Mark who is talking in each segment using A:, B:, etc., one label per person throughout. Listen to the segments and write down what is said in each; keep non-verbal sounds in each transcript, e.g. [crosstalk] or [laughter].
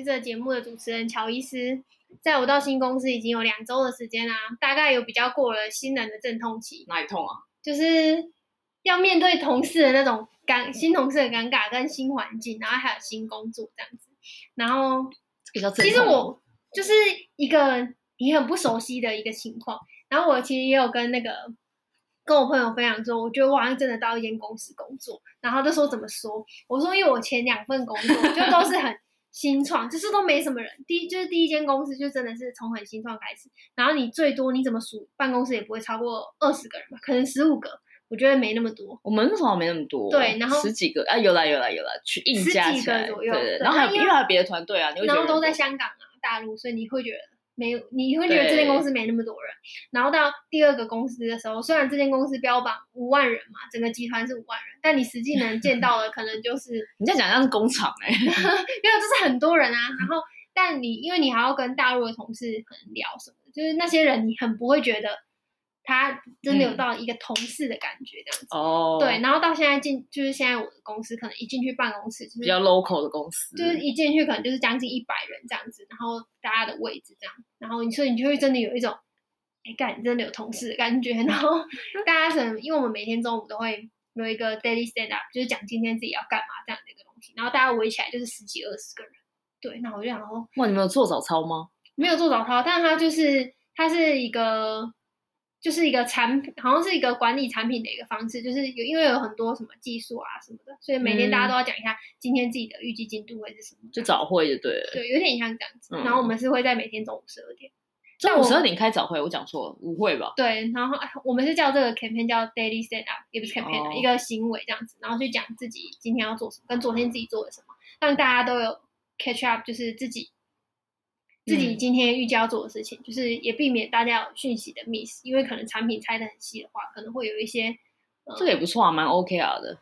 A: 是这个节目的主持人乔伊斯。在我到新公司已经有两周的时间啦，大概有比较过了新人的阵痛期。
B: 哪里痛啊？
A: 就是要面对同事的那种尴，新同事的尴尬跟新环境，然后还有新工作这样子。然后，其实我就是一个你很不熟悉的一个情况。然后我其实也有跟那个跟我朋友分享说，我觉得我好像真的到一间公司工作。然后他就说怎么说？我说因为我前两份工作就都是很。新创就是都没什么人，第一就是第一间公司就真的是从很新创开始，然后你最多你怎么数办公室也不会超过二十个人吧，可能十五个，我觉得没那么多。
B: 我们那时候没那么多，
A: 对，然后
B: 十几个？啊，有啦有啦有啦，去硬加起来，
A: 十几个左右，
B: 对对，然后还有因为还有别的团队啊，
A: 然后都在香港啊大陆，所以你会觉得。没有，你会觉得这间公司没那么多人。然后到第二个公司的时候，虽然这间公司标榜五万人嘛，整个集团是五万人，但你实际能见到的可能就是 [laughs]
B: 你在讲像是工厂 [laughs] 哎、欸，因为
A: 就是很多人啊。然后，但你因为你还要跟大陆的同事很聊什么，就是那些人你很不会觉得。他真的有到一个同事的感觉这样子，哦、嗯，对，然后到现在进就是现在我的公司，可能一进去办公室就是
B: 比较 local 的公司，
A: 就是一进去可能就是将近一百人这样子，然后大家的位置这样，然后你说你就会真的有一种，哎，干，真的有同事的感觉，然后 [laughs] 大家可能因为我们每天中午都会有一个 daily stand up，就是讲今天自己要干嘛这样的一个东西，然后大家围起来就是十几二十个人，对，那我就想说，
B: 哇，你们有做早操吗？
A: 没有做早操，但是他就是他是一个。就是一个产品，好像是一个管理产品的一个方式，就是有因为有很多什么技术啊什么的，所以每天大家都要讲一下今天自己的预计进度会是什么，
B: 就早会就对了，
A: 对，有点像这样子。嗯、然后我们是会在每天中午十二点，
B: 中午十二点开早会，我讲错了，午会吧？
A: 对，然后我们是叫这个 campaign 叫 daily stand up，也不是 campaign，、哦、一个行为这样子，然后去讲自己今天要做什么，跟昨天自己做了什么，让大家都有 catch up，就是自己。自己今天预计要做的事情，嗯、就是也避免大家有讯息的 miss，因为可能产品拆的很细的话，可能会有一些。
B: 呃、这个也不错啊，蛮 OK 啊的。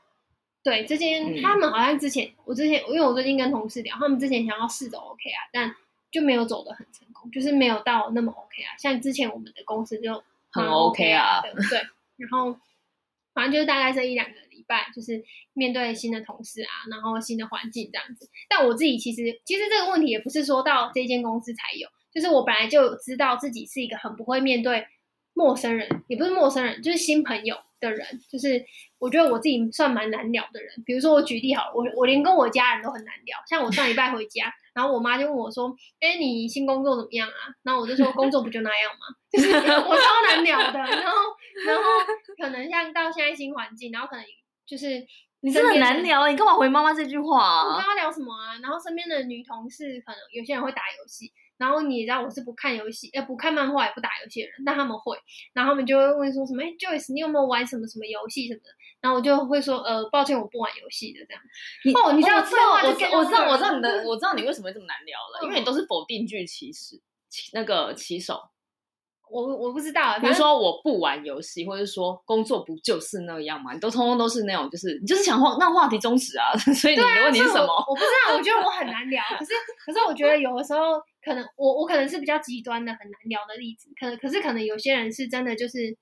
A: 对，之前、嗯、他们好像之前，我之前因为我最近跟同事聊，他们之前想要试走 OK 啊，但就没有走的很成功，就是没有到那么 OK 啊。像之前我们的公司就
B: 很 OK 啊，
A: 对，对，然后反正就是大概这一两个。拜就是面对新的同事啊，然后新的环境这样子。但我自己其实，其实这个问题也不是说到这间公司才有，就是我本来就知道自己是一个很不会面对陌生人，也不是陌生人，就是新朋友的人。就是我觉得我自己算蛮难聊的人。比如说我举例好了，我我连跟我家人都很难聊。像我上礼拜回家，然后我妈就问我说：“哎，你新工作怎么样啊？”然后我就说：“工作不就那样吗？” [laughs] 就是我超难聊的。然后，然后可能像到现在新环境，然后可能。就是你真的很难聊，你干嘛回妈妈这句话啊？我跟她聊什么啊？然后身边的女同事可能有些人会打游戏，然后你也知道我是不看游戏，呃，不看漫画也不打游戏的人，但他们会，然后他们就会问说什么？哎，Joyce，你有没有玩什么什么游戏什么的？然后我就会说，呃，抱歉，我不玩游戏的这样。你哦，你知道，我知道，我知道，我知道，我知道你的，我知道你为什么会这么难聊了，因为你都是否定句起始，那个起手。我我不知道，比如说我不玩游戏，或者说工作不就是那样嘛？你都通通都是那种，就是你就是想话让话题终止啊。[laughs] 所以你的问题是什么？我，我不知道，我觉得我很难聊。[laughs] 可是可是我觉得有的时候可能我我可能是比较极端的很难聊的例子。可能可是可能有些人是真的就是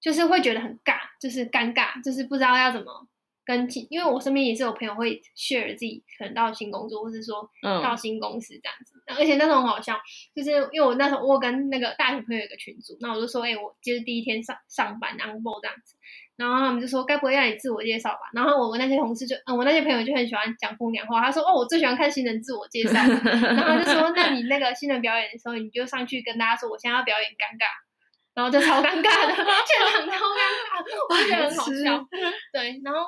A: 就是会觉得很尬，就是尴尬，就是不知道要怎么。跟，因为我身边也是有朋友会 share 自己可能到新工作，或是说到新公司这样子，嗯、而且那时候很好笑，就是因为我那时候我跟那个大学朋友有个群组，那我就说，哎、欸，我就是第一天上上班 on board 这样子，然后他们就说，该不会让你自我介绍吧？然后我们那些同事就，嗯，我那些朋友就很喜欢讲风凉话，他说，哦，我最喜欢看新人自我介绍，然后他就说，那你那个新人表演的时候，你就上去跟大家说，我现在要表演尴尬，然后就超尴尬的，现场超尴尬，我就觉得很好笑，[laughs] 对，然后。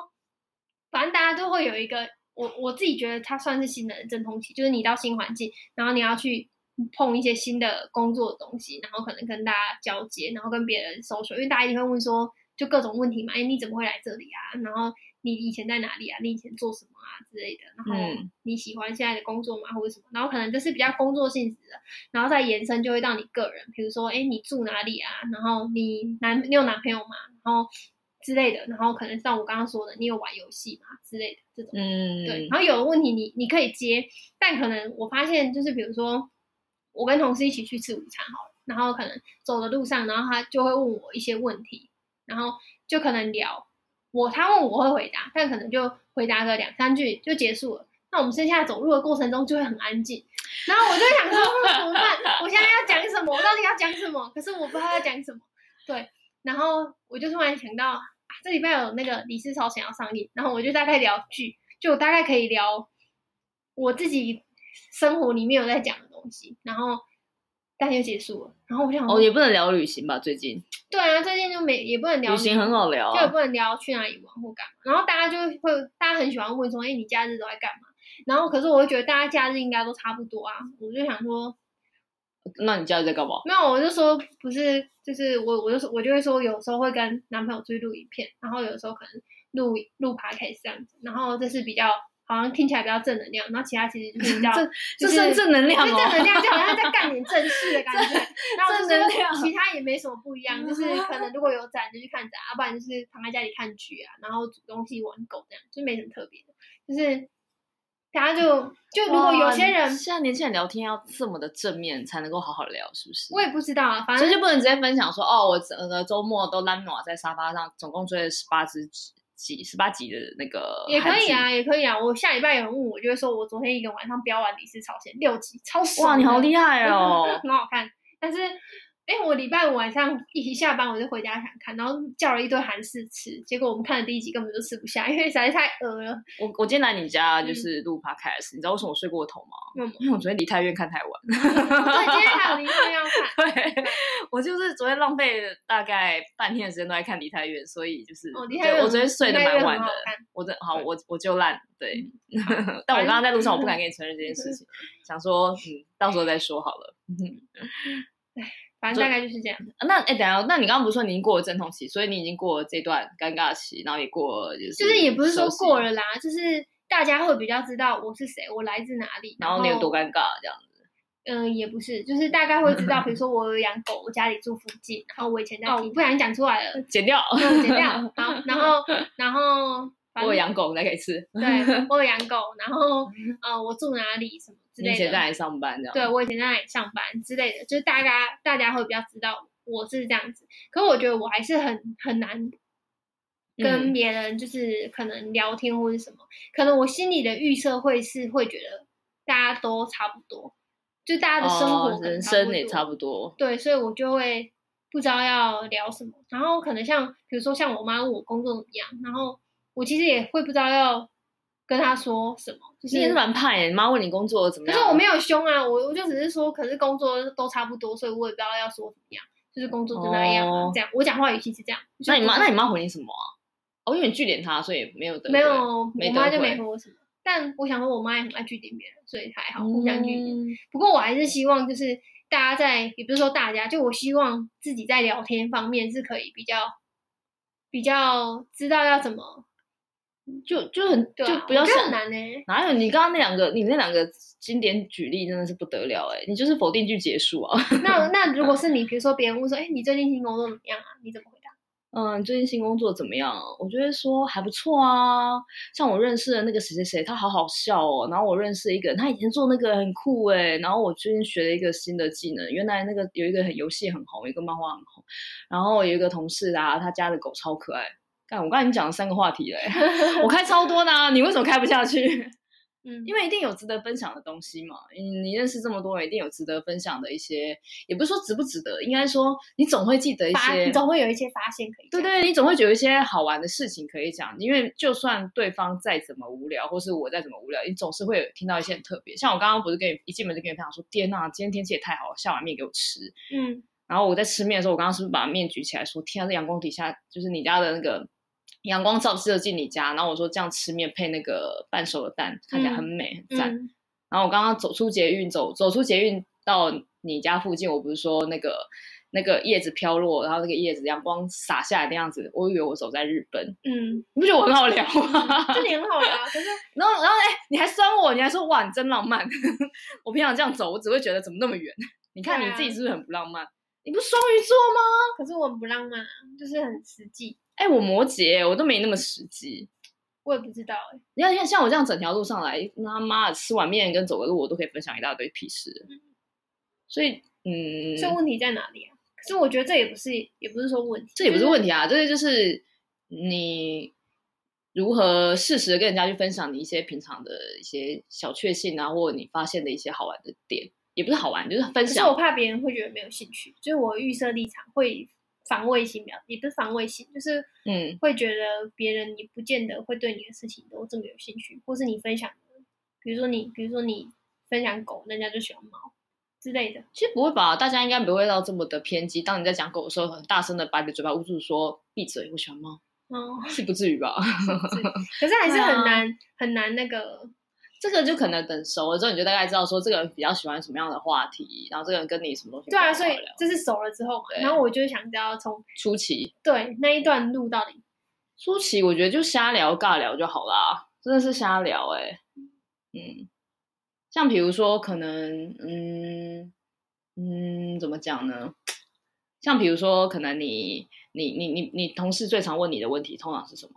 A: 反正大家都会有一个，我我自己觉得它算是新人的阵痛期，就是你到新环境，然后你要去碰一些新的工作的东西，然后可能跟大家交接，然后跟别人 social，因为大家一定会问说，就各种问题嘛，哎，你怎么会来这里啊？然后你以前在哪里啊？你以前做什么啊之类的？然后你喜欢现在的工作吗？或者什么？然后可能就是比较工作性质的，然后再延伸就会到你个人，比如说，哎，你住哪里啊？然后你男你有男朋友吗？然后。之类的，然后可能像我刚刚说的，你有玩游戏嘛？之类的这种，嗯，对。然后有的问题你你可以接，但可能我发现就是，比如说我跟同事一起去吃午餐好了，然后可能走的路上，然后他就会问我一些问题，然后就可能聊我他问我会回答，但可能就回答个两三句就结束了。那我们剩下走路的过程中就会很安静。然后我就想说，[laughs] 怎么办？我现在要讲什么？我到底要讲什么？可是我不知道要讲什么。对，然后我就突然想到，啊、这礼拜有那个《李思超想》要上映，然后我就大概聊剧，就大概可以聊我自己生活里面有在讲的东西，然后。大学结束了，然后我想，
B: 哦，也不能聊旅行吧？最近，
A: 对啊，最近就没也不能聊旅
B: 行，很好聊，啊，
A: 就也不能聊去哪里玩或干嘛。然后大家就会，大家很喜欢问说，哎，你假日都在干嘛？然后可是我会觉得大家假日应该都差不多啊。我就想说，
B: 那你假日在干嘛？
A: 没有，我就说不是，就是我，我就说，我就会说，有时候会跟男朋友出去录影片，然后有时候可能录录 podcast 这样子，然后这是比较。好像听起来比较正能量，然后其他其实就是比较，[laughs]
B: 这是正能量哦，
A: 正能量就好像在干点正事的感觉。[laughs] 然后就是其他也没什么不一样，就是可能如果有展就去看展，要不然就是躺在家里看剧啊，然后煮东西、玩狗这样，就没什么特别的。就是大家就就如果有些人
B: 现在年轻人聊天要这么的正面才能够好好聊，是不是？
A: 我也不知道啊，反正
B: 就不能直接分享说哦，我整个周末都懒暖在沙发上，总共追了十八只。几十八集的那个
A: 也可以啊，也可以啊。我下礼拜有人问我，就会说我昨天一个晚上飙完《李氏朝鲜》六集，超爽。
B: 哇，你好厉害哦，[laughs]
A: 很好看。但是。哎，我礼拜五晚上一下班我就回家想看，然后叫了一堆韩式吃，结果我们看的第一集根本就吃不下，因为实在太饿了。
B: 我我今天来你家就是录 podcast，、嗯、你知道为什么我睡过头吗？嗯，因为我昨天离太院看太晚。[laughs]
A: 对，今天还有离太院要看。
B: 对，对我就是昨天浪费了大概半天的时间都在看离太院，所以就是、哦、我昨天睡得蛮晚的。我的好，我我就烂。对，嗯、[laughs] 但我刚刚在路上我不敢跟你承认这件事情，[laughs] 想说嗯，到时候再说好了。
A: 反正大概就是这样。
B: 那哎，等下，那你刚刚不是说你已经过了阵痛期，所以你已经过了这段尴尬期，然后也过了就是。
A: 就是也不是说过了啦，就是大家会比较知道我是谁，我来自哪里，
B: 然后，你有多尴尬这样子。
A: 嗯、呃，也不是，就是大概会知道，[laughs] 比如说我有养狗，我家里住附近，然后我以前在，哦，我不小心讲出来了，
B: 剪掉，
A: 剪掉。好，然后，然后。
B: 我有养狗，那可以吃。
A: 对，[laughs] 我有养狗，然后 [laughs] 呃，我住哪里什么之类的。
B: 以前在哪里上班这样？
A: 对，我以前在哪里上班之类的，就是大家大家会比较知道我是这样子。可是我觉得我还是很很难跟别人就是可能聊天或者什么，嗯、可能我心里的预设会是会觉得大家都差不多，就大家的生活、
B: 哦、人生也差不多。
A: 对，所以我就会不知道要聊什么。然后可能像比如说像我妈问我工作怎么样，然后。我其实也会不知道要跟他说什么，就是
B: 你也是蛮怕耶。你妈问你工作怎么样？
A: 可是我没有凶啊，我我就只是说，可是工作都差不多，所以我也不知道要说怎么样，就是工作就那样、啊哦、这样。我讲话语气是这样。
B: 那你妈，那你妈回你什么啊？哦，因为你句点他，所以没有得
A: 没有，我妈就没回我什么。但我想说，我妈也很爱句点别人，所以还好互相句点。嗯、不过我还是希望，就是大家在，也不是说大家，就我希望自己在聊天方面是可以比较比较知道要怎么。
B: 就就很、啊、就不要想
A: 难呢，
B: 哪有你刚刚那两个，你那两个经典举例真的是不得了哎，你就是否定句结束啊。
A: 那 [laughs] 那如果是你，比如说别人问说，哎，你最近新工作怎么样啊？你怎么回答？
B: 嗯，最近新工作怎么样？我觉得说还不错啊。像我认识的那个谁谁谁，他好好笑哦。然后我认识一个人，他以前做那个很酷哎。然后我最近学了一个新的技能，原来那个有一个很游戏很红，一个漫画很红。然后有一个同事啊，他家的狗超可爱。干，我刚才已经讲了三个话题嘞，[laughs] 我开超多呢，你为什么开不下去？嗯，因为一定有值得分享的东西嘛。你你认识这么多人，一定有值得分享的一些，也不是说值不值得，应该说你总会记得一些，
A: 你总会有一些发现可以。
B: 对对，你总会有一些好玩的事情可以讲。因为就算对方再怎么无聊，或是我再怎么无聊，你总是会有听到一些很特别。像我刚刚不是跟你一进门就跟你分享说，天呐，今天天气也太好了，下碗面给我吃。嗯，然后我在吃面的时候，我刚刚是不是把面举起来说，天啊，这阳光底下就是你家的那个。阳光照射进你家，然后我说这样吃面配那个半熟的蛋，看起来很美，很赞。嗯、然后我刚刚走出捷运，走走出捷运到你家附近，我不是说那个那个叶子飘落，然后那个叶子阳光洒下来的样子，我以为我走在日本。嗯，你不觉得我很好聊吗？[laughs]
A: 这里很好聊，可是 [laughs]
B: 然后然后哎，你还酸我，你还说哇你真浪漫。[laughs] 我平常这样走，我只会觉得怎么那么远。你看你自己是不是很不浪漫？啊、你不是双鱼座吗？
A: 可是我很不浪漫，就是很实际。
B: 哎、欸，我摩羯，我都没那么实际，
A: 我也不知道哎。
B: 你看，像像我这样整条路上来，他妈的吃碗面跟走个路，我都可以分享一大堆屁事。嗯、所以，嗯，
A: 这问题在哪里啊？可是我觉得这也不是，也不是说问题，
B: 这也不是问题啊。这个就是你如何适时的跟人家去分享你一些平常的一些小确幸啊，或者你发现的一些好玩的点，也不是好玩，就是分享。
A: 可是我怕别人会觉得没有兴趣，就是我预设立场会防卫性表，也不是防卫性，就是嗯，会觉得别人也不见得会对你的事情都这么有兴趣，或是你分享的，比如说你，比如说你分享狗，人家就喜欢猫。之类的，
B: 其实不会吧？大家应该不会到这么的偏激。当你在讲狗的时候，很大声的把你的嘴巴捂住，说“闭嘴”，我喜欢猫。哦，是不至于吧？
A: 可是还是很 [laughs] 难、啊、很难那个。
B: 这个就可能等熟了之后，你就大概知道说这个人比较喜欢什么样的话题，然后这个人跟你什么东西。
A: 对啊，所以这是熟了之后嘛。然后我就想知道从
B: 初期
A: 对那一段路到底。
B: 初期我觉得就瞎聊尬聊就好啦，真的是瞎聊哎、欸，嗯。像比如说，可能，嗯嗯，怎么讲呢？像比如说，可能你你你你你同事最常问你的问题，通常是什么？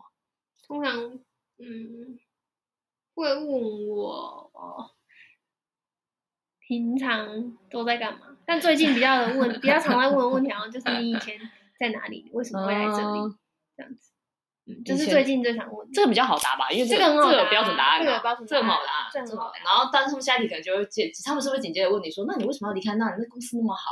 A: 通常，嗯，会问我平常都在干嘛？但最近比较的问，比较常在问的问题，好像就是你以前在哪里？为什么会来这里？嗯、这样子。就是最近最常问，
B: 这个比较好答吧，因为这个这个标准答案，这个标准这个好答，这个好答。然后，但是他们下一题可能就会接，他们是不是紧接着问你说，那你为什么要离开那里？那公司那么好，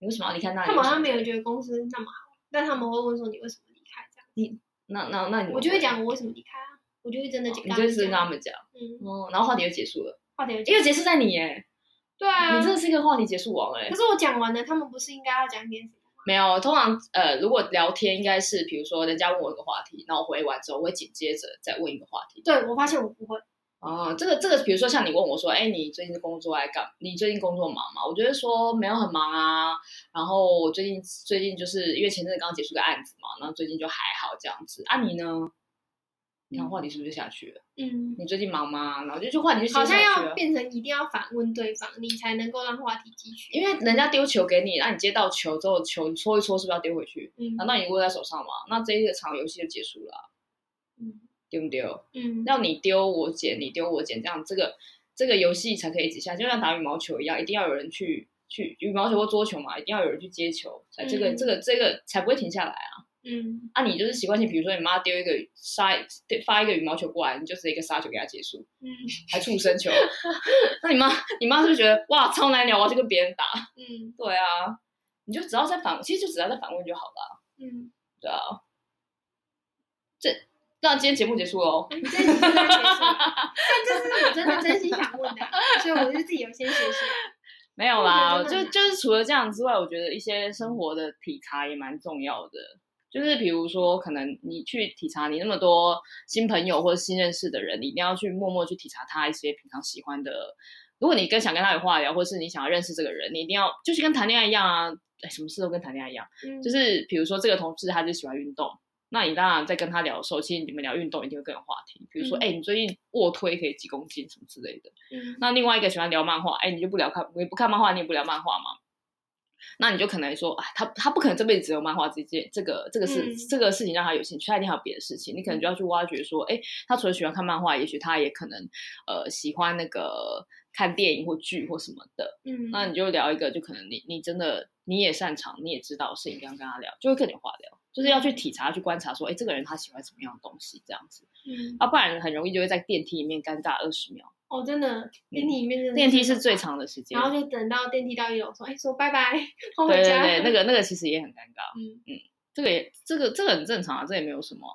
B: 你为什么要离开那里？
A: 他们好像没有觉得公司那么好，但他们会问说你为什么离开这样。
B: 你那那那你
A: 我就会讲我为什么离开啊，我就会真的讲，
B: 你就是跟他们讲，嗯哦，然后话题就结束了，
A: 话题
B: 因为结束在你耶，对啊，你真的是一个话题结束王哎。
A: 可是我讲完了，他们不是应该要讲点什么？
B: 没有，通常呃，如果聊天应该是，比如说人家问我一个话题，然后我回完之后，我会紧接着再问一个话题。
A: 对，我发现我不会。
B: 哦、呃，这个这个，比如说像你问我说，哎，你最近工作在干？你最近工作忙吗？我觉得说没有很忙啊。然后我最近最近就是因为前阵子刚结束个案子嘛，然后最近就还好这样子。啊，你呢？你看话题是不是就下去了？嗯，你最近忙吗？然后就就话题就下去了。
A: 好像要变成一定要反问对方，你才能够让话题继续。
B: 因为人家丢球给你，那你接到球之后，球搓一搓，是不是要丢回去？嗯，难道你握在手上吗？那这一个场游戏就结束了啊。嗯，丢不丢？嗯，要你丢我捡，你丢我捡，这样这个这个游戏才可以一直下，就像打羽毛球一样，一定要有人去去羽毛球或桌球嘛，一定要有人去接球，才这个这个这个才不会停下来啊。嗯，啊，你就是习惯性，比如说你妈丢一个杀发一个羽毛球过来，你就直接一个杀球给他结束，嗯，还触身球，[laughs] 那你妈你妈是不是觉得哇超难聊，我要去跟别人打？嗯，对啊，你就只要在反，其实就只要在反问就好了。嗯，对啊，这那今天节目结束喽，
A: 今天节目结束，[laughs] 但这是我真的真心想问的，所以我就自己有先学习。
B: 没有啦，就就是除了这样之外，我觉得一些生活的体察也蛮重要的。就是比如说，可能你去体察你那么多新朋友或者新认识的人，你一定要去默默去体察他一些平常喜欢的。如果你跟想跟他有话聊，或是你想要认识这个人，你一定要就是跟谈恋爱一样啊，什么事都跟谈恋爱一样。嗯、就是比如说这个同事他就喜欢运动，那你当然在跟他聊的时候，其实你们聊运动一定会更有话题。比如说，哎、嗯，你最近卧推可以几公斤什么之类的。嗯、那另外一个喜欢聊漫画，哎，你就不聊看，你不看漫画，你也不聊漫画吗？那你就可能说，啊，他他不可能这辈子只有漫画这件这个这个事、嗯、这个事情让他有兴趣，他一定还有别的事情。你可能就要去挖掘说，哎，他除了喜欢看漫画，也许他也可能呃喜欢那个看电影或剧或什么的。嗯，那你就聊一个，就可能你你真的你也擅长，你也知道事情，这样跟他聊，就会更有话聊。就是要去体察、去观察，说，哎，这个人他喜欢什么样的东西，这样子。嗯，啊，不然很容易就会在电梯里面尴尬二十秒。
A: 哦，真的，电梯里面的
B: 电梯是最长的时间，
A: 然后就等到电梯到一楼，说，哎，说拜拜，
B: 对对对，那个那个其实也很尴尬，嗯嗯，这个也这个这个很正常啊，这也没有什么，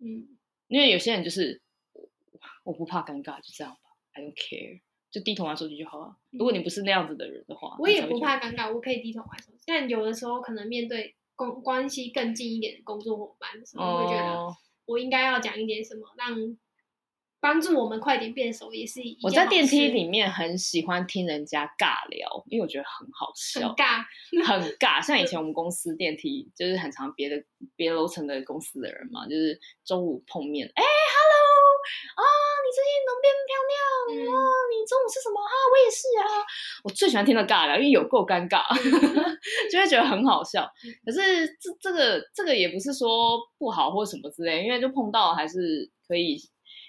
B: 嗯，因为有些人就是我不怕尴尬，就这样吧，I don't care，就低头玩手机就好了。如果你不是那样子的人的话，
A: 我也不怕尴尬，我可以低头玩手机。但有的时候可能面对关关系更近一点的工作伙伴的时候，会觉得我应该要讲一点什么让。帮助我们快点变熟也是一。
B: 我在电梯里面很喜欢听人家尬聊，因为我觉得很好笑，
A: 很尬，
B: 很尬。像以前我们公司电梯就是很常别的别楼层的公司的人嘛，就是中午碰面，哎，Hello，啊，你最近能变漂亮？嗯、啊，你中午吃什么？啊，我也是啊。我最喜欢听的尬聊，因为有够尴尬，[laughs] 就会觉得很好笑。可是这这个这个也不是说不好或什么之类，因为就碰到还是可以。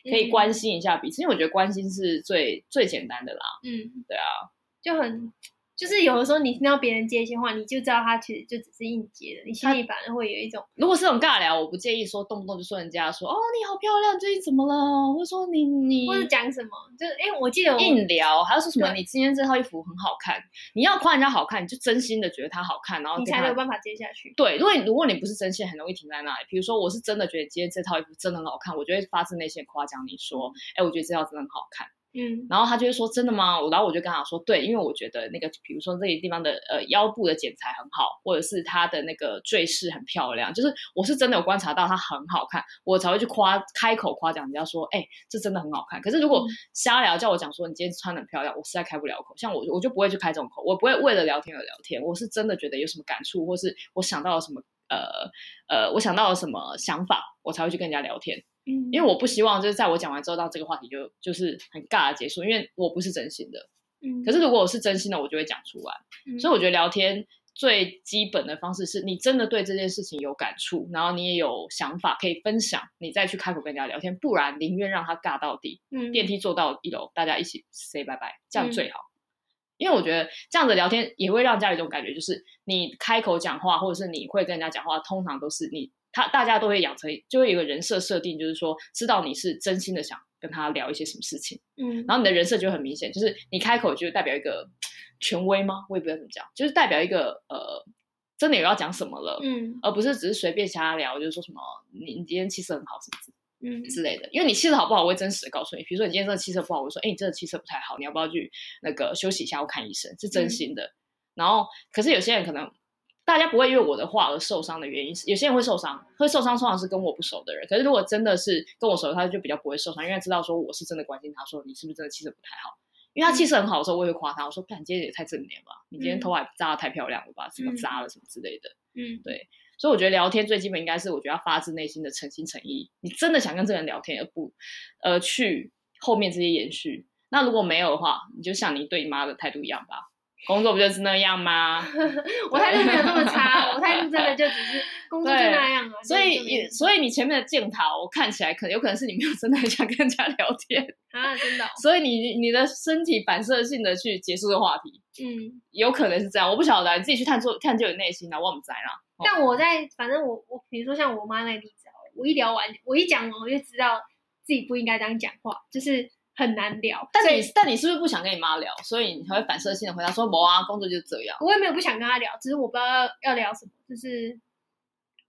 B: 可以关心一下彼此，嗯、因为我觉得关心是最最简单的啦。嗯，对啊，
A: 就很就是有的时候你听到别人接一些话，你就知道他其实就只是应接的，你心里反而会有一种。
B: 如果是这种尬聊，我不介意说动不动就说人家说哦你好漂亮，最近怎么了？或者说你你，
A: 或者讲什么，就是哎、欸，我记得我
B: 硬聊，还要说什么？你今天这套衣服很好看，你要夸人家好看，你就真心的觉得他好看，然后
A: 你才有办法接下去。
B: 对，如果如果你不是真心，很容易停在那里。比如说，我是真的觉得今天这套衣服真的很好看，我就会发自内心夸奖你说，哎、欸，我觉得这套真的很好看。
A: 嗯，
B: 然后他就会说真的吗？然后我就跟他说对，因为我觉得那个，比如说这个地方的呃腰部的剪裁很好，或者是他的那个坠饰很漂亮，就是我是真的有观察到它很好看，我才会去夸开口夸奖人家说，哎，这真的很好看。可是如果瞎聊叫我讲说你今天穿的很漂亮，我实在开不了口。像我我就不会去开这种口，我不会为了聊天而聊天，我是真的觉得有什么感触，或是我想到了什么呃呃我想到了什么想法，我才会去跟人家聊天。因为我不希望就是在我讲完之后，到这个话题就就是很尬的结束，因为我不是真心的。
A: 嗯，
B: 可是如果我是真心的，我就会讲出来。
A: 嗯，
B: 所以我觉得聊天最基本的方式是你真的对这件事情有感触，然后你也有想法可以分享，你再去开口跟人家聊天。不然宁愿让他尬到底，
A: 嗯，
B: 电梯坐到一楼，大家一起 say 拜拜，这样最好。嗯，因为我觉得这样子聊天也会让家里一种感觉，就是你开口讲话，或者是你会跟人家讲话，通常都是你。他大家都会养成，就会有一个人设设定，就是说知道你是真心的想跟他聊一些什么事情，
A: 嗯，
B: 然后你的人设就很明显，就是你开口就代表一个权威吗？我也不知道怎么讲，就是代表一个呃，真的有要讲什么了，
A: 嗯，
B: 而不是只是随便瞎聊，就是说什么你你今天气色很好什么
A: 嗯
B: 之类的，因为你气色好不好，我会真实的告诉你。比如说你今天真的气色不好，我会说，哎，你真的气色不太好，你要不要去那个休息一下我看医生？是真心的。嗯、然后，可是有些人可能。大家不会因为我的话而受伤的原因是，有些人会受伤，会受伤通常是跟我不熟的人。可是如果真的是跟我熟，他就比较不会受伤，因为他知道说我是真的关心他，说你是不是真的气色不太好。因为他气色很好的时候，我也会夸他，我说：“看你今天也太正脸吧，你今天头发扎的太漂亮了吧，什么扎了什么之类的。”
A: 嗯，
B: 对。所以我觉得聊天最基本应该是，我觉得要发自内心的诚心诚意，你真的想跟这个人聊天，而不呃去后面这些延续。那如果没有的话，你就像你对你妈的态度一样吧。工作不就是那样吗？[laughs]
A: 我态度没有那么差，我态度真的就只是工作就那样啊。
B: 所以，所以你前面的检讨，我看起来可能有可能是你没有真的很想跟人家聊天
A: 啊，真的、哦。
B: 所以你你的身体反射性的去结束这个话题，
A: 嗯，
B: 有可能是这样。我不晓得，你自己去探索探究你内心啊，我不知道啦。
A: 但我在，反正我我比如说像我妈那个例子，我一聊完，我一讲完，我就知道自己不应该这样讲话，就是。很难聊，
B: 但你但你是不是不想跟你妈聊，所以你才会反射性的回答说：“某啊，工作就是这样。”
A: 我也没有不想跟她聊，只是我不知道要，要聊什么，就是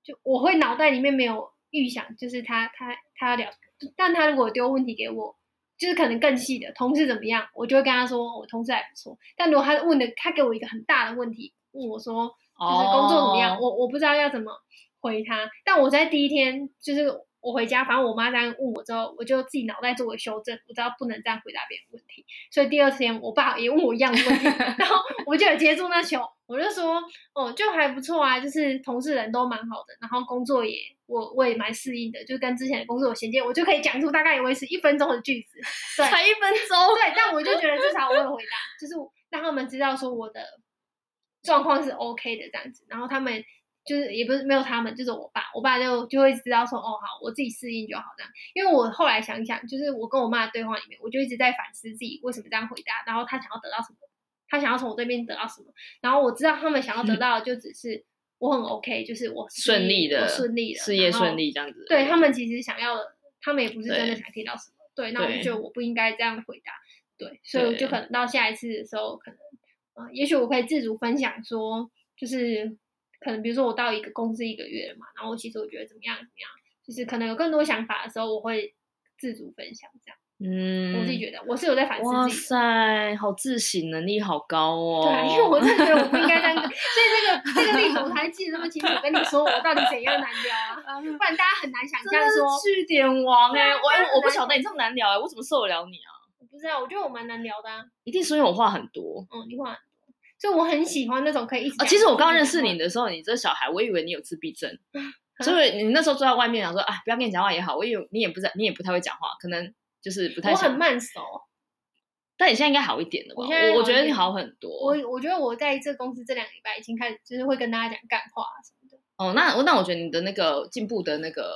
A: 就我会脑袋里面没有预想，就是她她她要聊，但她如果丢问题给我，就是可能更细的同事怎么样，我就会跟他说我同事还不错。但如果他问的他给我一个很大的问题，问我说就是工作怎么样，哦、我我不知道要怎么回他。但我在第一天就是。我回家，反正我妈这样问我之后，我就自己脑袋做个修正，我知道不能这样回答别人问题。所以第二天，我爸也问我一样的问题，[laughs] 然后我就有接住那球，我就说，哦，就还不错啊，就是同事人都蛮好的，然后工作也我我也蛮适应的，就跟之前的工作有衔接，我就可以讲出大概也维持一分钟的句子，对，
B: 才一分钟，
A: 对，但我就觉得至少我有回答，就是让他们知道说我的状况是 OK 的这样子，然后他们。就是也不是没有他们，就是我爸，我爸就就会知道说，哦，好，我自己适应就好这样。因为我后来想想，就是我跟我妈的对话里面，我就一直在反思自己为什么这样回答，然后他想要得到什么，他想要从我这边得到什么，然后我知道他们想要得到的就只是我很 OK，就是我
B: 顺利的，
A: 顺利的
B: 事业顺利这样子。
A: 对，他们其实想要的，他们也不是真的想听到什么。对，对那我就觉得我不应该这样回答。对，所以我就可能到下一次的时候，可能啊、呃，也许我可以自主分享说，就是。可能比如说我到一个公司一个月了嘛，然后其实我觉得怎么样怎么样，就是可能有更多想法的时候，我会自主分享这样。嗯，我自己觉得我是有在反思自己。
B: 哇塞，好自省能力好高哦。
A: 对啊，因为我真的觉得我不应该这样，[laughs] 所以这个这个例子我还记得那么清楚。我跟你说我到底怎样难聊啊？不然大家很难想象说。
B: 句点王哎、欸，我我不晓得你这么难聊哎、欸，我怎么受得了你啊？
A: 我不知道，我觉得我蛮难聊的啊。
B: 一定是因为我话很多。
A: 嗯，你话。就我很喜欢那种可以一直啊、
B: 哦。其实我刚认识你的时候，你这小孩，我以为你有自闭症，[laughs] 所以你那时候坐在外面想说啊，不要跟你讲话也好。我以为你也不在，你也不太会讲话，可能就是不太。
A: 我很慢熟，
B: 但你现在应该好一点了吧？我我，我觉得你好很多。
A: 我我觉得我在这公司这两个礼拜已经开始，就是会跟大家讲干话什么的。
B: 哦，那那我觉得你的那个进步的那个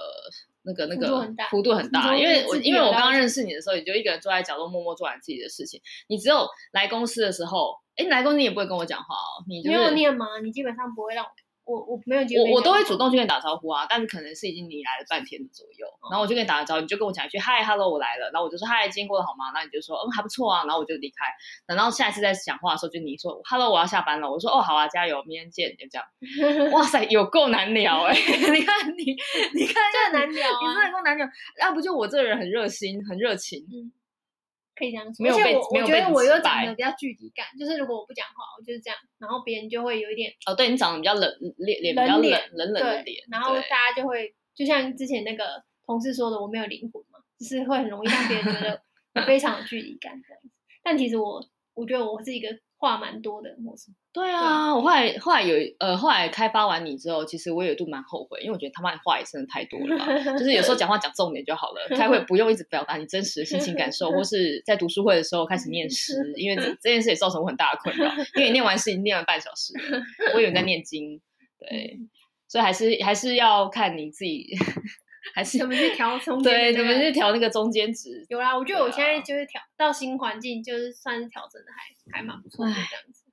B: 那个那个
A: 幅度很大。
B: 因为我因为我刚刚认识你的时候，你就一个人坐在角落默默做完自己的事情。你只有来公司的时候，哎，来公司你也不会跟我讲话哦，你、就是、
A: 没有念吗？你基本上不会让我。我我没有
B: 我我都会主动去跟你打招呼啊，但是可能是已经你来了半天左右，嗯、然后我就跟你打个招呼，你就跟我讲一句嗨，hello，我来了，然后我就说嗨，今天过得好吗？然后你就说嗯还不错啊，然后我就离开。等到下一次再讲话的时候，就你说 hello，我要下班了，我说哦好啊，加油，明天见，就这样。[laughs] 哇塞，有够难聊哎、欸！[laughs] 你看你，你看
A: 这很难聊、啊，
B: 你真的够难聊。要、啊、不就我这个人很热心，很热情。嗯
A: 可以这样说，而且我我觉得我又长得比较距离感，就是如果我不讲话，我就是这样，然后别人就会有一点
B: 哦，对你长得比较冷，脸脸比较冷，冷冷的脸，
A: 然后大家就会就像之前那个同事说的，我没有灵魂嘛，就是会很容易让别人觉得 [laughs] 我非常有距离感这样子。但其实我我觉得我是一个。话蛮多的，陌生。
B: 对啊，对我后来后来有呃，后来开发完你之后，其实我有一度蛮后悔，因为我觉得他妈的话也真的太多了吧。[laughs] 就是有时候讲话讲重点就好了，[laughs] 开会不用一直表达你真实的心情感受，[laughs] 或是在读书会的时候开始念诗，因为这这件事也造成我很大的困扰。因为你念完诗已经念了半小时了，我以为在念经，对，所以还是还是要看你自己。还是
A: 怎么去调中间？
B: 对，怎么去调那个中间值？
A: 有啦，我觉得我现在就是调到新环境，就是算是调整的还还蛮不错的这样子。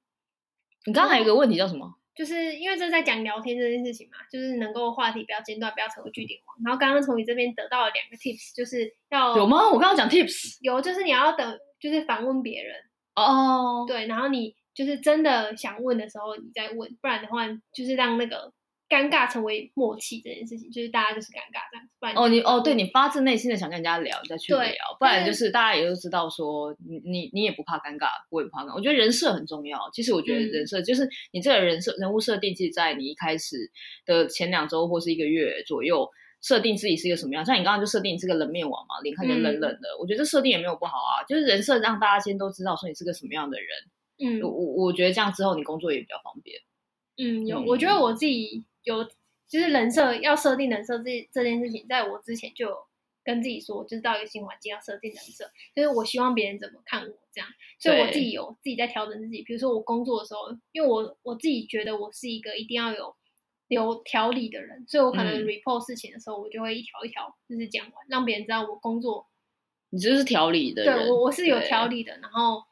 B: 你刚刚还有一个问题叫什么？
A: 就是因为这是在讲聊天这件事情嘛，就是能够话题不要间断，不要成为句点王。然后刚刚从你这边得到了两个 tips，就是要
B: 有吗？我刚刚讲 tips
A: 有，就是你要等，就是反问别人
B: 哦。Oh.
A: 对，然后你就是真的想问的时候，你再问，不然的话，就是让那个。尴尬成为默契这件事情，就是大家就是尴尬这样子。不然哦，
B: 你哦，对你发自内心的想跟人家聊，再去聊，不然就是大家也都知道说你你你也不怕尴尬，我也不怕尴尬。我觉得人设很重要。其实我觉得人设、嗯、就是你这个人设人物设定，其实在你一开始的前两周或是一个月左右，设定自己是一个什么样。像你刚刚就设定你是个冷面王嘛，脸看起来冷冷的。嗯、我觉得这设定也没有不好啊，就是人设让大家先都知道说你是个什么样的人。嗯，我我觉得这样之后你工作也比较方便。
A: 嗯，有，嗯、我觉得我自己有。就是人设要设定人设这这件事情，在我之前就有跟自己说，就是到一个新环境要设定人设，就是我希望别人怎么看我这样，所以我自己有自己在调整自己。比如说我工作的时候，因为我我自己觉得我是一个一定要有有条理的人，所以我可能 report 事情的时候，我就会一条一条就是讲完，让别人知道我工作。
B: 你就是条理的人，
A: 对我我是有条理的。然后，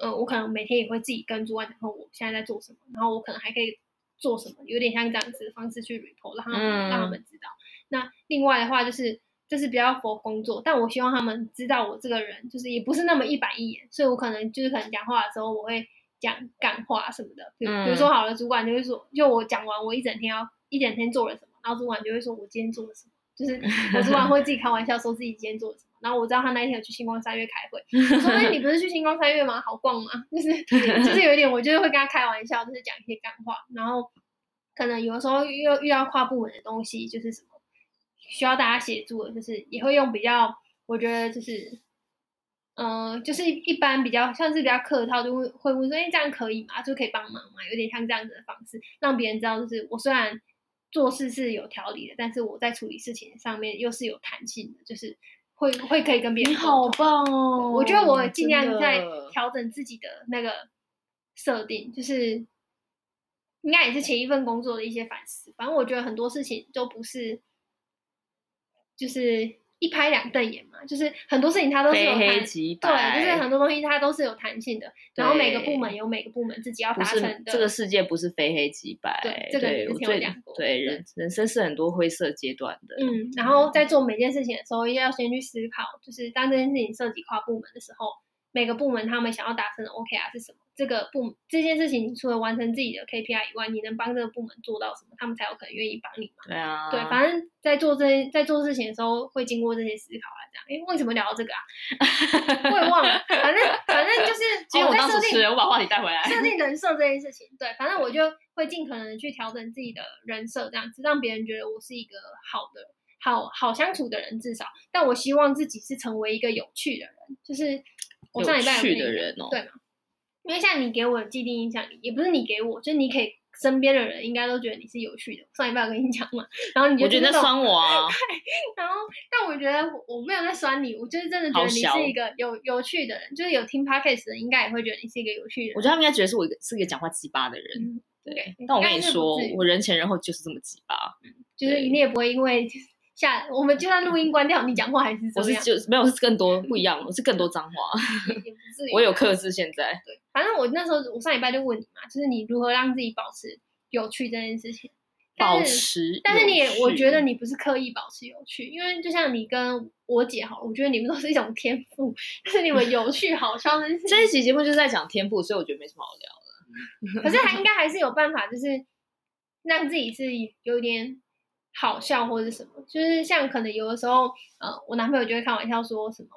A: 呃，我可能每天也会自己跟主管讲说我现在在做什么，然后我可能还可以。做什么有点像这样子的方式去 report，让他们、嗯、让他们知道。那另外的话就是，就是比较 for 工作，但我希望他们知道我这个人就是也不是那么一板一眼，所以我可能就是可能讲话的时候我会讲干话什么的。比如、嗯、比如说好了，主管就会说，就我讲完我一整天要一整天做了什么，然后主管就会说我今天做了什么，就是我主管会自己开玩笑说自己今天做了什么。然后我知道他那一天有去星光三月开会，[laughs] 我说：“哎，你不是去星光三月吗？好逛吗？”就是 [laughs] 就是有一点，我就是会跟他开玩笑，就是讲一些干话。然后可能有的时候又遇到跨部门的东西，就是什么需要大家协助的，就是也会用比较，我觉得就是，嗯、呃，就是一般比较像是比较客套，就会会问说：“哎，这样可以吗？就可以帮忙吗？”有点像这样子的方式，让别人知道，就是我虽然做事是有条理的，但是我在处理事情上面又是有弹性的，就是。会会可以跟别人，你
B: 好棒哦！
A: 我觉得我尽量在调整自己的那个设定，就是应该也是前一份工作的一些反思。反正我觉得很多事情都不是，就是。一拍两瞪眼嘛，就是很多事情它都是有弹性，对，就是很多东西它都是有弹性的。然后每个部门有每个部门自己要达成的。
B: 这个世界不是非黑即白，
A: 对，这个之前有讲过。
B: 对，人人生是很多灰色阶段的。
A: 嗯，然后在做每件事情的时候，一定要先去思考，就是当这件事情涉及跨部门的时候，每个部门他们想要达成的 OKR 是什么？这个部这件事情，你除了完成自己的 KPI 以外，你能帮这个部门做到什么？他们才有可能愿意帮你嘛？
B: 对啊，
A: 对，反正在做这些在做事情的时候，会经过这些思考啊，这样。哎，为什么聊到这个啊？我也忘了。反正反正就是，[laughs]
B: 我当时是我把话题带回来，
A: 设定 [laughs] 人设这件事情。对，反正我就会尽可能的去调整自己的人设，这样子让别人觉得我是一个好的、好好相处的人，至少。但我希望自己是成为一个有趣的人，就是。我上礼拜有趣的人哦，对吗？因为像你给我的既定印象，也不是你给我，就是你可以身边的人应该都觉得你是有趣的。上礼拜我跟你讲嘛，然后你就觉得
B: 在酸我啊，[laughs]
A: 然后但我觉得我没有在酸你，我就是真的觉得你是一个有有趣的人，就是有听 podcast 的人应该也会觉得你是一个有趣的人。
B: 我觉得他们应该觉得是我一个是一个讲话鸡巴的人，嗯、对。但我跟你说，我人前人后就是这么鸡巴，
A: 就是你也不会因为。下我们就算录音关掉，你讲话还是样？
B: 我是就没有是更多不一样，我是更多脏话。[laughs] 我有克制现在。
A: 对，反正我那时候我上礼拜就问你嘛，就是你如何让自己保持有趣这件事情。
B: 保持，
A: 但是你也，我觉得你不是刻意保持有趣，因为就像你跟我姐好，我觉得你们都是一种天赋，就是你们有趣好笑的。
B: 这一期节目就是在讲天赋，所以我觉得没什么好聊的。
A: 可是还应该还是有办法，就是让自己是有点好笑或者什么，就是像可能有的时候，呃，我男朋友就会开玩笑说什么，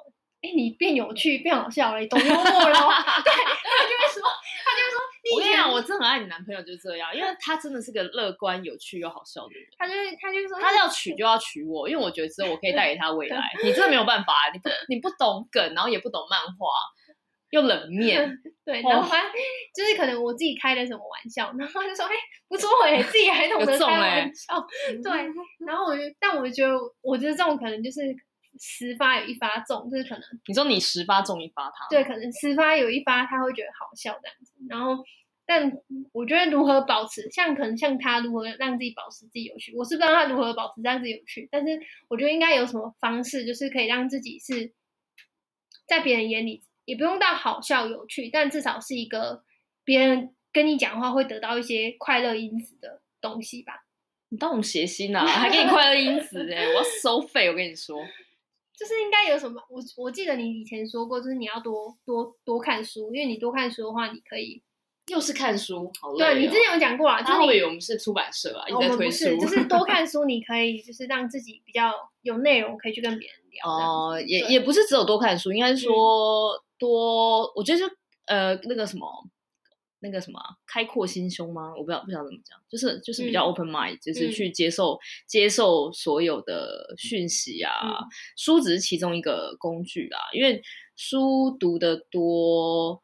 A: 哎，你变有趣，变好笑了，你懂幽默了。[laughs] 对，他就会说，他就会说。
B: 我跟你讲，我真的很爱你男朋友，就是这样，因为他真的是个乐观、有趣又好笑的人。
A: 他就是，他就是说，
B: 他要娶就要娶我，因为我觉得只有我可以带给他未来。你真的没有办法，你不，你不懂梗，然后也不懂漫画，又冷面。[laughs]
A: 对，然后反正就是可能我自己开了什么玩笑，然后他就说：“哎，不错哎，自己还懂得开玩笑。[laughs] ”对，然后我就，但我觉得，我觉得这种可能就是十发有一发中，就是可能
B: 你说你十发中一发他，
A: 对，可能十发有一发他会觉得好笑这样子，然后。但我觉得如何保持，像可能像他如何让自己保持自己有趣，我是不知道他如何保持这样子有趣。但是我觉得应该有什么方式，就是可以让自己是在别人眼里也不用到好笑有趣，但至少是一个别人跟你讲话会得到一些快乐因子的东西吧。
B: 你当我们谐星啊，还给你快乐因子哎、欸，我要收费，我跟你说，
A: 就是应该有什么？我我记得你以前说过，就是你要多多多看书，因为你多看书的话，你可以。
B: 又是看书，好累、哦。
A: 对，你之前有讲过啊，就是
B: 以为我们是出版社啊，一直在推书。
A: 就是多看书，你可以就是让自己比较有内容，可以去跟别人聊。
B: 哦、呃，也也不是只有多看书，应该是说多，嗯、我觉得就呃那个什么那个什么开阔心胸吗？我不知道不知道怎么讲，就是就是比较 open mind，、嗯、就是去接受、嗯、接受所有的讯息啊、嗯。书只是其中一个工具啦，因为书读的多。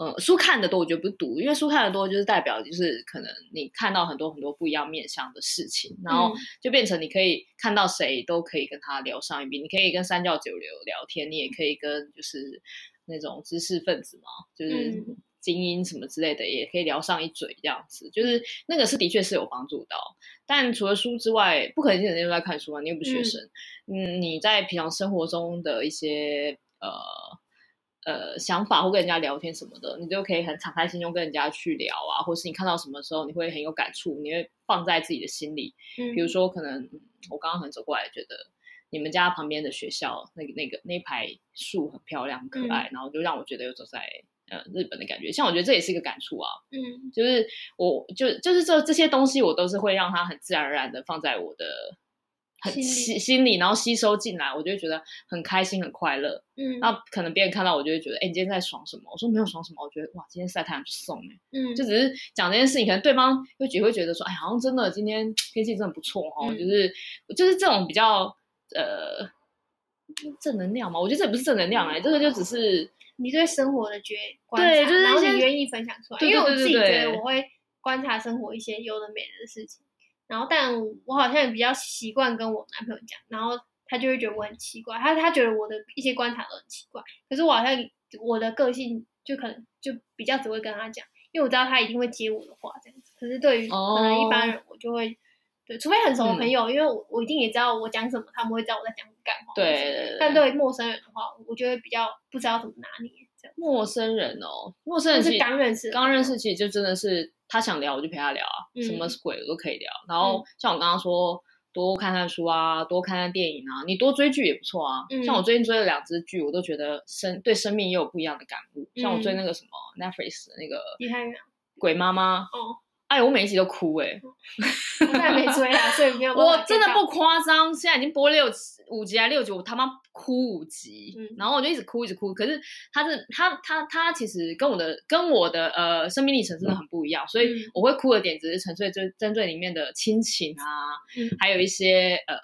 B: 呃，书看的多，我觉得不是读，因为书看的多就是代表就是可能你看到很多很多不一样面向的事情，然后就变成你可以看到谁都可以跟他聊上一笔，你可以跟三教九流聊天，你也可以跟就是那种知识分子嘛，就是精英什么之类的，也可以聊上一嘴这样子，就是那个是的确是有帮助到。但除了书之外，不可能整天都在看书啊，你又不是学生，嗯，嗯，你在平常生活中的一些呃。呃，想法或跟人家聊天什么的，你就可以很敞开心胸跟人家去聊啊，或是你看到什么时候你会很有感触，你会放在自己的心里。嗯，比如说可能我刚刚很走过来，觉得你们家旁边的学校那个那个那排树很漂亮、很可爱，嗯，然后就让我觉得有走在呃日本的感觉。像我觉得这也是一个感触啊，嗯，就是我就就是这这些东西，我都是会让它很自然而然的放在我的。很心心里，然后吸收进来，我就会觉得很开心、很快乐。嗯，那可能别人看到我就会觉得，哎、欸，你今天在爽什么？我说没有爽什么，我觉得哇，今天晒太阳就送哎。嗯，就只是讲这件事情，可能对方会觉会觉得说，哎，好像真的今天天气真的不错哦、嗯，就是就是这种比较呃正能量嘛。我觉得这不是正能量哎、欸，这个就只是
A: 你对生活的觉观察，对，就是然后你愿意分享出来。对对对对对，因为我自己觉得我会观察生活一些有的没的事情。然后，但我好像也比较习惯跟我男朋友讲，然后他就会觉得我很奇怪，他他觉得我的一些观察都很奇怪。可是我好像我的个性就可能就比较只会跟他讲，因为我知道他一定会接我的话这样子。可是对于可能一般人，我就会、oh. 对，除非很熟的朋友，嗯、因为我我一定也知道我讲什么，他们会知道我在讲干嘛。
B: 对，对，对，对。
A: 但对于陌生人的话，我就会比较不知道怎么拿捏。
B: 陌生人哦，陌生人是刚认识，刚认识其实就真的是。他想聊，我就陪他聊啊，嗯、什么鬼我都可以聊。然后像我刚刚说，多看看书啊，多看看电影啊，你多追剧也不错啊、嗯。像我最近追了两支剧，我都觉得生对生命也有不一样的感悟。嗯、像我追那个什么 Netflix 的那个《鬼妈妈》哦。哎，我每一集都哭哎、欸！[laughs]
A: 我还没追啊，所以没有。
B: 我真的不夸张，现在已经播六五集还六集，我他妈哭五集、嗯，然后我就一直哭一直哭。可是他是他他他其实跟我的跟我的呃生命历程真的很不一样，嗯、所以我会哭的点只是纯粹就针对里面的亲情啊，嗯、还有一些呃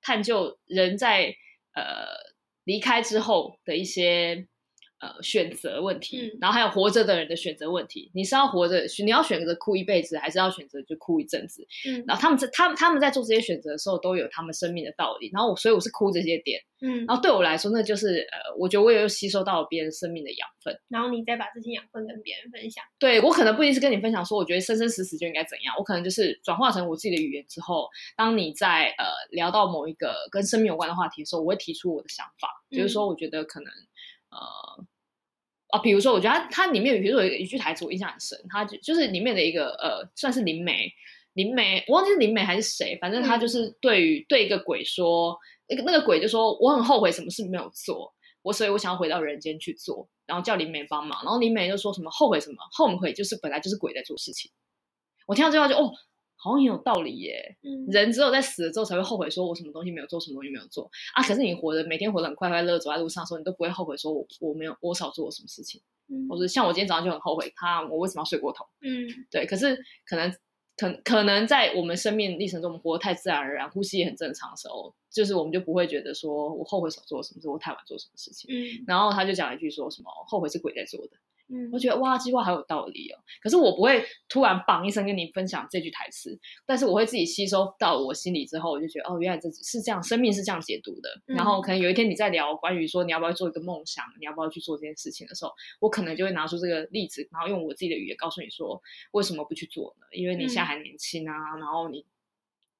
B: 探究人在呃离开之后的一些。呃，选择问题，
A: 嗯，
B: 然后还有活着的人的选择问题。你是要活着，你要选择哭一辈子，还是要选择就哭一阵子？
A: 嗯，
B: 然后他们在他们他们在做这些选择的时候，都有他们生命的道理。然后我所以我是哭这些点，
A: 嗯，
B: 然后对我来说，那就是呃，我觉得我也又吸收到了别人生命的养分。
A: 然后你再把这些养分跟别人分享。
B: 对，我可能不一定是跟你分享说，我觉得生生死死就应该怎样。我可能就是转化成我自己的语言之后，当你在呃聊到某一个跟生命有关的话题的时候，我会提出我的想法，嗯，就是说我觉得可能呃。啊，比如说，我觉得它它里面，比如说有一句台词，我印象很深，它就就是里面的一个呃，算是灵媒，灵媒，我忘记是灵媒还是谁，反正他就是对于、嗯、对一个鬼说，那个那个鬼就说，我很后悔什么事没有做，我所以我想要回到人间去做，然后叫灵媒帮忙，然后灵媒就说什么后悔什么，后悔就是本来就是鬼在做事情，我听到这句话就哦。好像很有道理耶，嗯，人只有在死了之后才会后悔，说我什么东西没有做，什么东西没有做啊。可是你活着，每天活得很快快乐乐，走在路上的时候，你都不会后悔，说我我没有我少做了什么事情。嗯，或者像我今天早上就很后悔，他我为什么要睡过头？嗯，对。可是可能可可能在我们生命历程中，我们活得太自然而然，呼吸也很正常的时候，就是我们就不会觉得说我后悔少做了什么事，我太晚做什么事情。嗯，然后他就讲一句说什么后悔是鬼在做的。嗯，我觉得哇，这句话好有道理哦。可是我不会突然绑一声跟你分享这句台词，但是我会自己吸收到我心里之后，我就觉得哦，原来这是这样，生命是这样解读的。嗯、然后可能有一天你在聊关于说你要不要做一个梦想，你要不要去做这件事情的时候，我可能就会拿出这个例子，然后用我自己的语言告诉你说为什么不去做呢？因为你现在还年轻啊，嗯、然后你。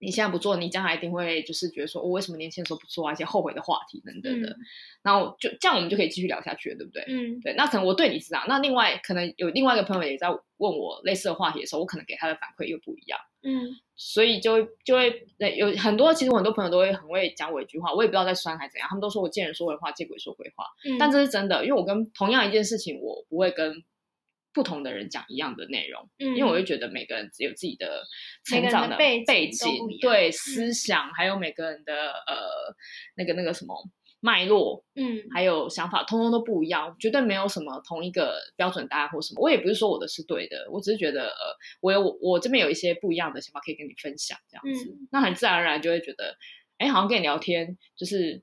B: 你现在不做，你将来一定会就是觉得说，我、哦、为什么年轻的时候不做啊？一些后悔的话题等等的，嗯、然后就这样，我们就可以继续聊下去了，对不对？嗯，对。那可能我对你是这样，那另外可能有另外一个朋友也在问我类似的话题的时候，我可能给他的反馈又不一样。嗯，所以就会就会有很多，其实我很多朋友都会很会讲我一句话，我也不知道在酸还是怎样，他们都说我见人说人话，见鬼说鬼话。嗯，但这是真的，因为我跟同样一件事情，我不会跟。不同的人讲一样的内容，嗯，因为我就觉得每个人只有自己的成长的背景，背景对、嗯、思想，还有每个人的呃那个那个什么脉络，嗯，还有想法，通通都不一样，绝对没有什么同一个标准答案或什么。我也不是说我的是对的，我只是觉得呃，我有我我这边有一些不一样的想法可以跟你分享，这样子，嗯、那很自然而然就会觉得，哎，好像跟你聊天就是。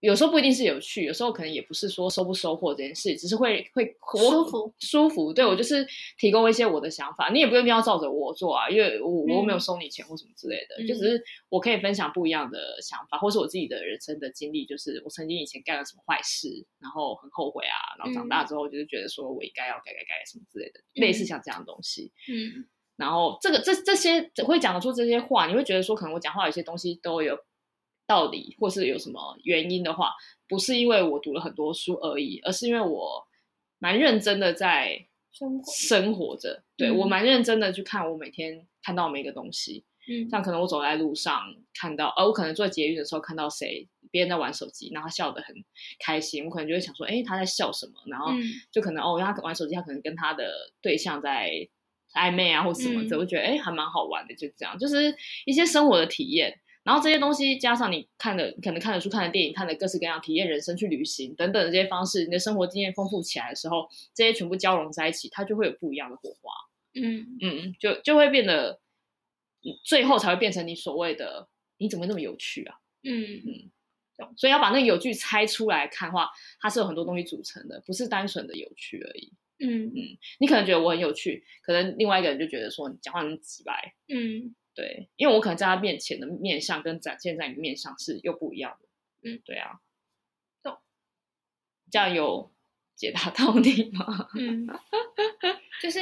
B: 有时候不一定是有趣，有时候可能也不是说收不收获这件事，只是会会
A: 舒服
B: 舒服。对，我就是提供一些我的想法，你也不用一定要照着我做啊，因为我我又没有收你钱或什么之类的，嗯、就只是我可以分享不一样的想法，或是我自己的人生的经历，就是我曾经以前干了什么坏事，然后很后悔啊，然后长大之后就是觉得说我应该要改改改什么之类的，嗯、类似像这样的东西。嗯，然后这个这这些会讲得出这些话，你会觉得说可能我讲话有些东西都有。道理，或是有什么原因的话，不是因为我读了很多书而已，而是因为我蛮认真的在生活生活着。对、嗯、我蛮认真的去看我每天看到每一个东西。嗯，像可能我走在路上看到，呃，我可能坐捷运的时候看到谁别人在玩手机，然后他笑得很开心，我可能就会想说，哎，他在笑什么？然后就可能哦，他玩手机，他可能跟他的对象在暧昧啊，或什么的，我、嗯、觉得哎，还蛮好玩的，就这样，就是一些生活的体验。然后这些东西加上你看的，可能看的书、看的电影、看的各式各样体验人生、去旅行等等的这些方式，你的生活经验丰富起来的时候，这些全部交融在一起，它就会有不一样的火花。嗯嗯，就就会变得，最后才会变成你所谓的你怎么那么有趣啊？嗯嗯，所以要把那个有趣拆出来看的话，它是有很多东西组成的，不是单纯的有趣而已。嗯嗯，你可能觉得我很有趣，可能另外一个人就觉得说你讲话很直白。嗯。对，因为我可能在他面前的面相跟展现在你面相是又不一样的。嗯，对啊。懂。这样有解答到你吗？[laughs] 嗯，
A: 就是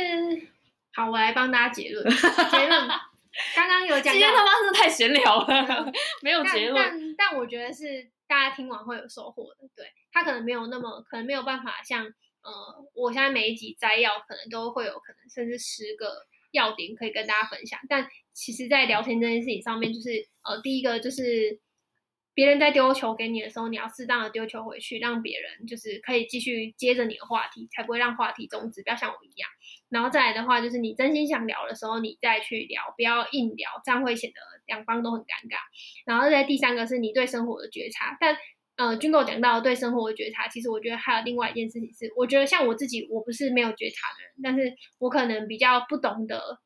A: 好，我来帮大家结论。结论 [laughs] 刚刚有讲，今天
B: 他妈是太闲聊了，没有 [laughs] 结论。
A: 但但，但我觉得是大家听完会有收获的。对，他可能没有那么，可能没有办法像呃，我现在每一集摘要可能都会有可能甚至十个要点可以跟大家分享，但。其实，在聊天这件事情上面，就是呃，第一个就是别人在丢球给你的时候，你要适当的丢球回去，让别人就是可以继续接着你的话题，才不会让话题终止，不要像我一样。然后再来的话，就是你真心想聊的时候，你再去聊，不要硬聊，这样会显得两方都很尴尬。然后再第三个是你对生活的觉察，但呃，军哥讲到对生活的觉察，其实我觉得还有另外一件事情是，我觉得像我自己，我不是没有觉察的人，但是我可能比较不懂得。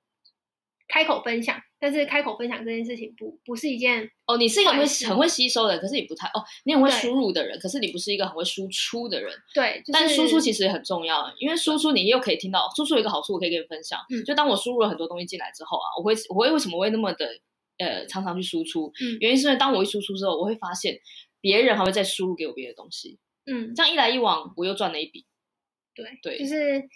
A: 开口分享，但是开口分享这件事情不不是一件
B: 哦，你是一个会很会吸收的人，可是你不太哦，你很会输入的人，可是你不是一个很会输出的人。
A: 对，就是、
B: 但是输出其实也很重要，因为输出你又可以听到，输出有一个好处，我可以跟你分享。嗯，就当我输入了很多东西进来之后啊，我会我会为什么会那么的呃常常去输出？嗯，原因是因为当我一输出之后，我会发现别人还会再输入给我别的东西。嗯，这样一来一往，我又赚了一笔。
A: 对
B: 对，
A: 就是。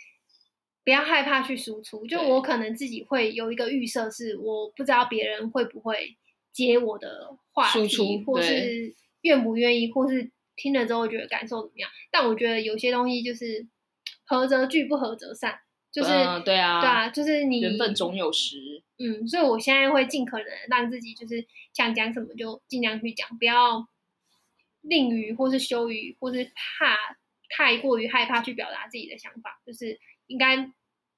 A: 不要害怕去输出，就我可能自己会有一个预设，是我不知道别人会不会接我的话题，输出或是愿不愿意，或是听了之后觉得感受怎么样。但我觉得有些东西就是合则聚，不合则散，就是、
B: 嗯、对啊，
A: 对啊，就是你
B: 缘分总有时。
A: 嗯，所以我现在会尽可能让自己就是想讲什么就尽量去讲，不要吝于或是羞于或是怕太过于害怕去表达自己的想法，就是。应该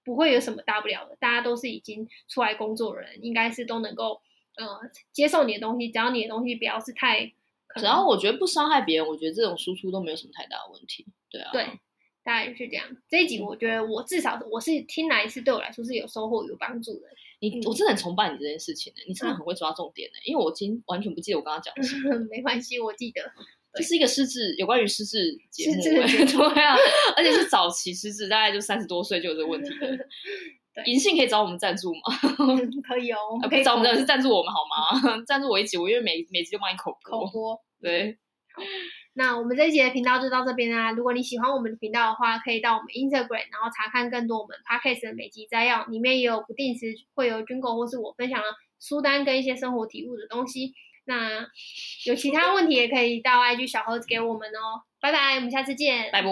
A: 不会有什么大不了的，大家都是已经出来工作的人，应该是都能够呃接受你的东西，只要你的东西不要是太，
B: 只要我觉得不伤害别人，我觉得这种输出都没有什么太大的问题。对啊，
A: 对，大概就是这样。这一集我觉得我至少我是听来是对我来说是有收获、有帮助的。
B: 你我真的很崇拜你这件事情的，你真的很会抓重点的，因为我今天完全不记得我刚刚讲的什么。[laughs]
A: 没关系，我记得。
B: 这是一个失智，有关于失智节目，[laughs] 对啊，而且是早期失智，大概就三十多岁就有这个问题的。[laughs] 银杏可以找我们赞助吗？[laughs]
A: 可以哦，
B: 可以找我们的是赞助我们好吗？赞助我一集，我因为每每集就帮你口
A: 播。口播
B: 对。
A: 好，那我们这一集的频道就到这边啦。如果你喜欢我们的频道的话，可以到我们 Instagram，然后查看更多我们 Podcast 的每集摘要，里面也有不定时会有 Jingle 或是我分享的书单跟一些生活体悟的东西。那有其他问题也可以到 IG 小盒子给我们哦，拜拜，我们下次见，
B: 拜拜。